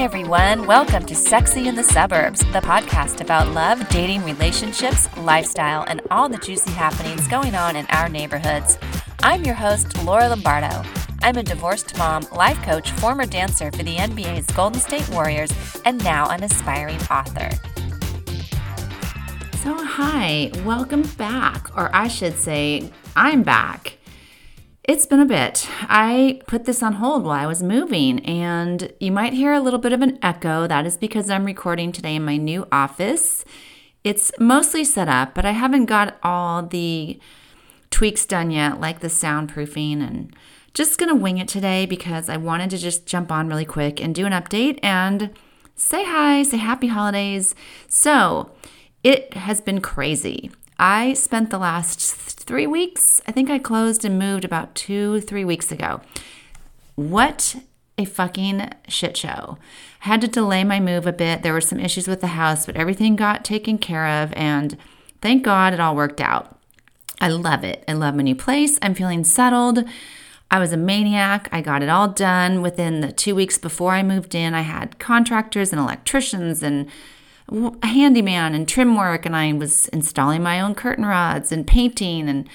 Everyone. Welcome to Sexy in the Suburbs, the podcast about love, dating, relationships, lifestyle, and all the juicy happenings going on in our neighborhoods. I'm your host, Laura Lombardo. I'm a divorced mom, life coach, former dancer for the NBA's Golden State Warriors, and now an aspiring author. So, hi, welcome back, or I should say, I'm back. It's been a bit. I put this on hold while I was moving, and you might hear a little bit of an echo. That is because I'm recording today in my new office. It's mostly set up, but I haven't got all the tweaks done yet, like the soundproofing, and just gonna wing it today because I wanted to just jump on really quick and do an update and say hi, say happy holidays. So, it has been crazy. I spent the last three weeks, I think I closed and moved about two, three weeks ago. What a fucking shit show. I had to delay my move a bit. There were some issues with the house, but everything got taken care of, and thank God it all worked out. I love it. I love my new place. I'm feeling settled. I was a maniac. I got it all done within the two weeks before I moved in. I had contractors and electricians and a handyman and trim work, and I was installing my own curtain rods and painting and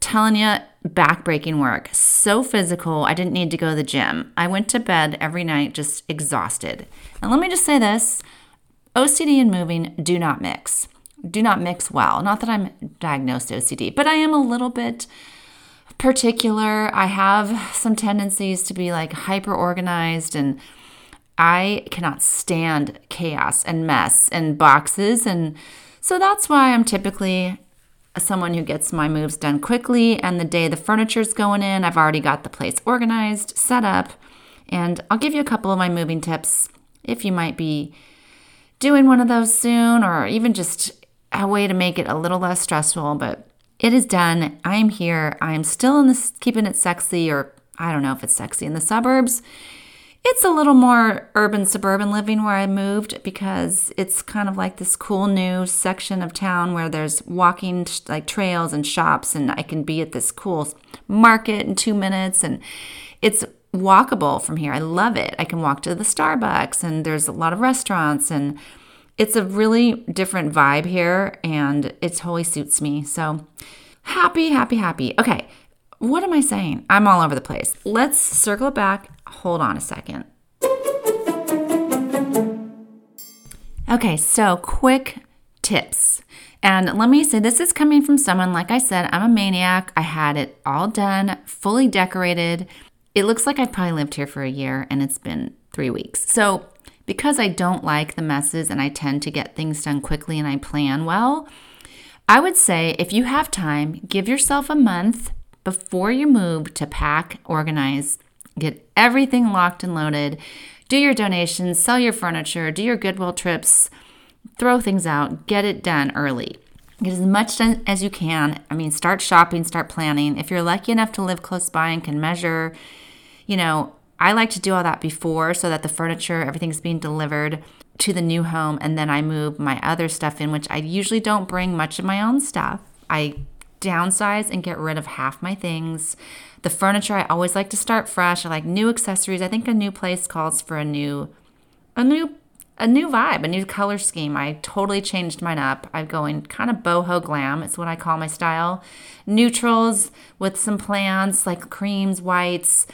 telling you backbreaking work. So physical, I didn't need to go to the gym. I went to bed every night just exhausted. And let me just say this OCD and moving do not mix. Do not mix well. Not that I'm diagnosed OCD, but I am a little bit particular. I have some tendencies to be like hyper organized and I cannot stand chaos and mess and boxes. And so that's why I'm typically someone who gets my moves done quickly. And the day the furniture's going in, I've already got the place organized, set up. And I'll give you a couple of my moving tips if you might be doing one of those soon, or even just a way to make it a little less stressful. But it is done. I am here. I am still in this keeping it sexy, or I don't know if it's sexy in the suburbs. It's a little more urban suburban living where I moved because it's kind of like this cool new section of town where there's walking like trails and shops and I can be at this cool market in 2 minutes and it's walkable from here. I love it. I can walk to the Starbucks and there's a lot of restaurants and it's a really different vibe here and it totally suits me. So happy, happy, happy. Okay, what am I saying? I'm all over the place. Let's circle it back. Hold on a second. Okay, so quick tips. And let me say, this is coming from someone, like I said, I'm a maniac. I had it all done, fully decorated. It looks like I've probably lived here for a year and it's been three weeks. So, because I don't like the messes and I tend to get things done quickly and I plan well, I would say if you have time, give yourself a month before you move to pack, organize, get everything locked and loaded, do your donations, sell your furniture, do your Goodwill trips, throw things out, get it done early. Get as much done as you can. I mean, start shopping, start planning. If you're lucky enough to live close by and can measure, you know, I like to do all that before so that the furniture, everything's being delivered to the new home, and then I move my other stuff in, which I usually don't bring much of my own stuff. I downsize and get rid of half my things. The furniture, I always like to start fresh. I like new accessories. I think a new place calls for a new a new a new vibe, a new color scheme. I totally changed mine up. I'm going kind of boho glam. It's what I call my style. Neutrals with some plants like creams, whites.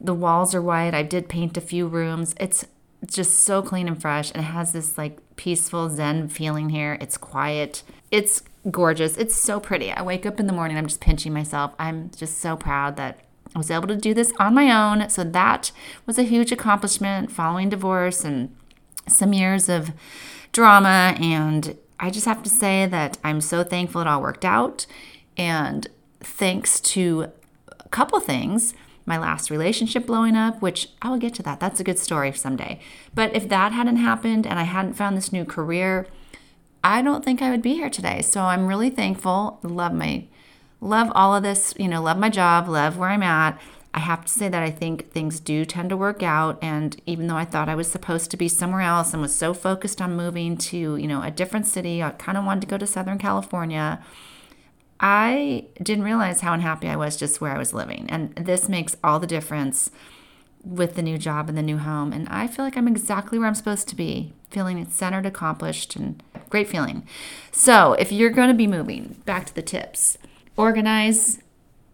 The walls are white. I did paint a few rooms. It's just so clean and fresh and it has this like peaceful zen feeling here. It's quiet. It's gorgeous. It's so pretty. I wake up in the morning, I'm just pinching myself. I'm just so proud that I was able to do this on my own. So that was a huge accomplishment following divorce and some years of drama. And I just have to say that I'm so thankful it all worked out. And thanks to a couple things, my last relationship blowing up, which I will get to that. That's a good story someday. But if that hadn't happened and I hadn't found this new career, I don't think I would be here today. So I'm really thankful. Love my love all of this, you know, love my job, love where I'm at. I have to say that I think things do tend to work out and even though I thought I was supposed to be somewhere else and was so focused on moving to, you know, a different city, I kind of wanted to go to Southern California. I didn't realize how unhappy I was just where I was living. And this makes all the difference with the new job and the new home. And I feel like I'm exactly where I'm supposed to be, feeling centered, accomplished, and great feeling. So, if you're going to be moving, back to the tips organize,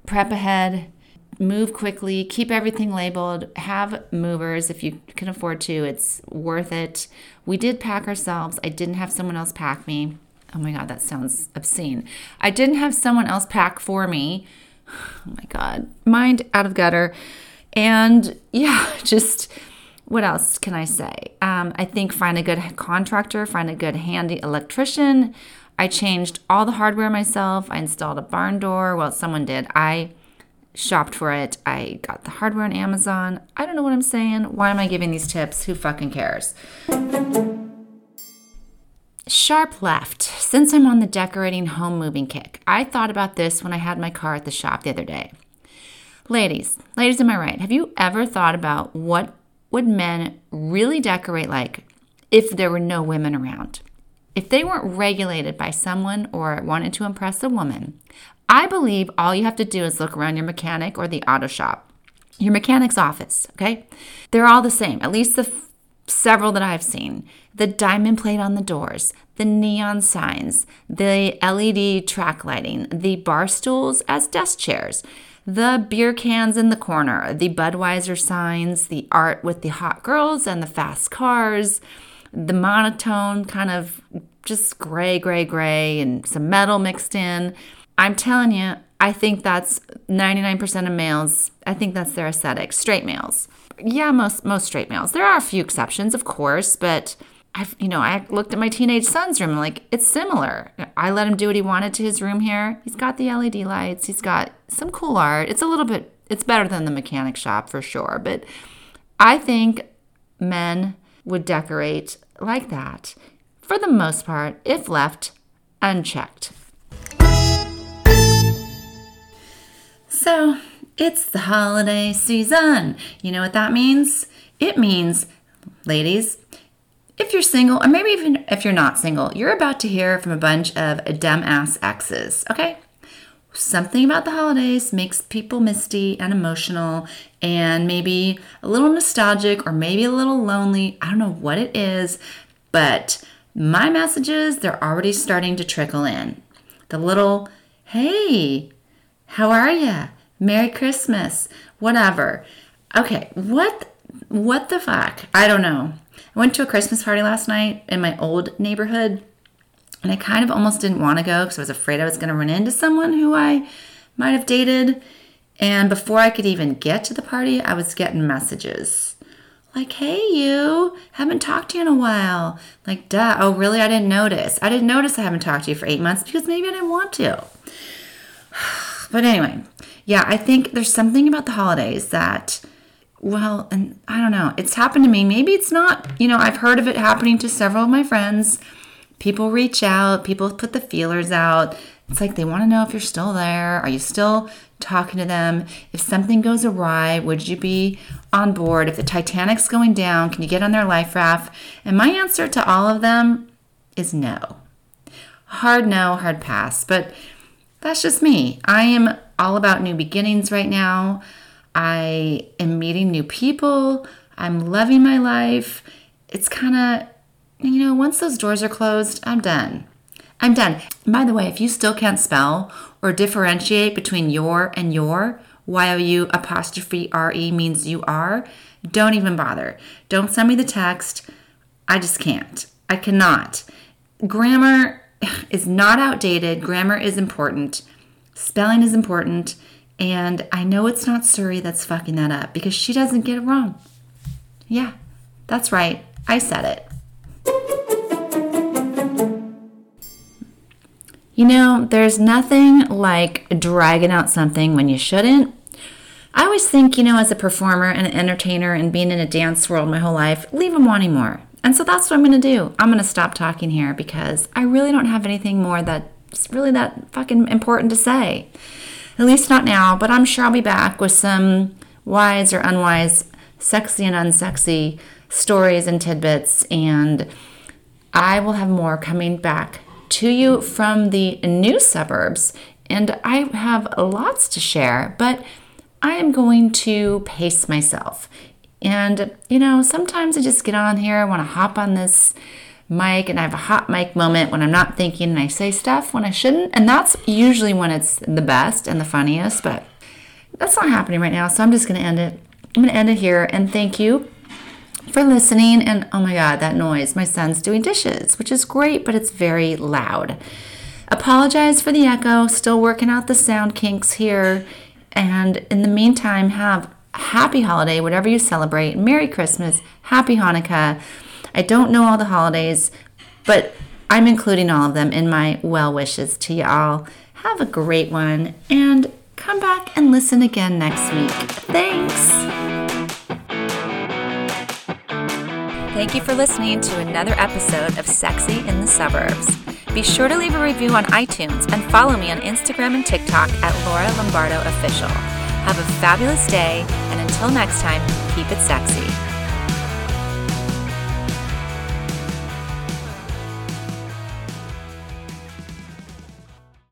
prep ahead, move quickly, keep everything labeled, have movers if you can afford to. It's worth it. We did pack ourselves. I didn't have someone else pack me. Oh my God, that sounds obscene. I didn't have someone else pack for me. Oh my God, mind out of gutter. And yeah, just what else can I say? Um, I think find a good contractor, find a good handy electrician. I changed all the hardware myself. I installed a barn door. Well, someone did. I shopped for it. I got the hardware on Amazon. I don't know what I'm saying. Why am I giving these tips? Who fucking cares? Sharp left. Since I'm on the decorating home moving kick, I thought about this when I had my car at the shop the other day. Ladies, ladies, am I right? Have you ever thought about what would men really decorate like if there were no women around? If they weren't regulated by someone or wanted to impress a woman, I believe all you have to do is look around your mechanic or the auto shop, your mechanic's office, okay? They're all the same, at least the f- several that I've seen. The diamond plate on the doors, the neon signs, the LED track lighting, the bar stools as desk chairs, the beer cans in the corner, the Budweiser signs, the art with the hot girls and the fast cars, the monotone kind of just gray, gray, gray, and some metal mixed in I'm telling you, I think that's 99% of males. I think that's their aesthetic. Straight males. Yeah, most most straight males. There are a few exceptions, of course, but I've you know, I looked at my teenage son's room like it's similar. I let him do what he wanted to his room here. He's got the LED lights, he's got some cool art. It's a little bit it's better than the mechanic shop for sure, but I think men would decorate like that for the most part if left unchecked. So it's the holiday season. You know what that means? It means, ladies, if you're single, or maybe even if you're not single, you're about to hear from a bunch of dumbass exes, okay? Something about the holidays makes people misty and emotional and maybe a little nostalgic or maybe a little lonely. I don't know what it is, but my messages, they're already starting to trickle in. The little, hey, how are you? Merry Christmas. Whatever. Okay, what what the fuck? I don't know. I went to a Christmas party last night in my old neighborhood and I kind of almost didn't want to go because I was afraid I was going to run into someone who I might have dated. And before I could even get to the party, I was getting messages like, hey, you, haven't talked to you in a while. Like, duh, oh, really? I didn't notice. I didn't notice I haven't talked to you for eight months because maybe I didn't want to. But anyway, yeah, I think there's something about the holidays that, well, and I don't know, it's happened to me. Maybe it's not, you know, I've heard of it happening to several of my friends. People reach out, people put the feelers out. It's like they want to know if you're still there. Are you still talking to them? If something goes awry, would you be on board? If the Titanic's going down, can you get on their life raft? And my answer to all of them is no. Hard no, hard pass. But that's just me. I am all about new beginnings right now. I am meeting new people. I'm loving my life. It's kind of, you know, once those doors are closed, I'm done. I'm done. By the way, if you still can't spell or differentiate between your and you're, Y-O-U apostrophe R-E means you are, don't even bother. Don't send me the text. I just can't. I cannot. Grammar is not outdated. Grammar is important. Spelling is important. And I know it's not Siri that's fucking that up because she doesn't get it wrong. Yeah, that's right. I said it. You know, there's nothing like dragging out something when you shouldn't. I always think, you know, as a performer and an entertainer and being in a dance world my whole life, leave them wanting more. And so that's what I'm going to do. I'm going to stop talking here because I really don't have anything more that's really that fucking important to say. At least not now, but I'm sure I'll be back with some wise or unwise, sexy and unsexy stories and tidbits. And I will have more coming back to you from the new suburbs. And I have lots to share, but I am going to pace myself. And, you know, sometimes I just get on here, I want to hop on this mic and I have a hot mic moment when I'm not thinking and I say stuff when I shouldn't. And that's usually when it's the best and the funniest, but that's not happening right now. So I'm just going to end it. I'm going to end it here and thank you for listening. And oh my God, that noise. My son's doing dishes, which is great, but it's very loud. Apologize for the echo, still working out the sound kinks here. And in the meantime, have happy holiday, whatever you celebrate. Merry Christmas, Happy Hanukkah. I don't know all the holidays, but I'm including all of them in my well wishes to y'all. Have a great one and come back and listen again next week. Thanks. Thank you for listening to another episode of Sexy in the Suburbs. Be sure to leave a review on iTunes and follow me on Instagram and TikTok at Laura Lombardo Official. Have a fabulous day, and until next time, keep it sexy.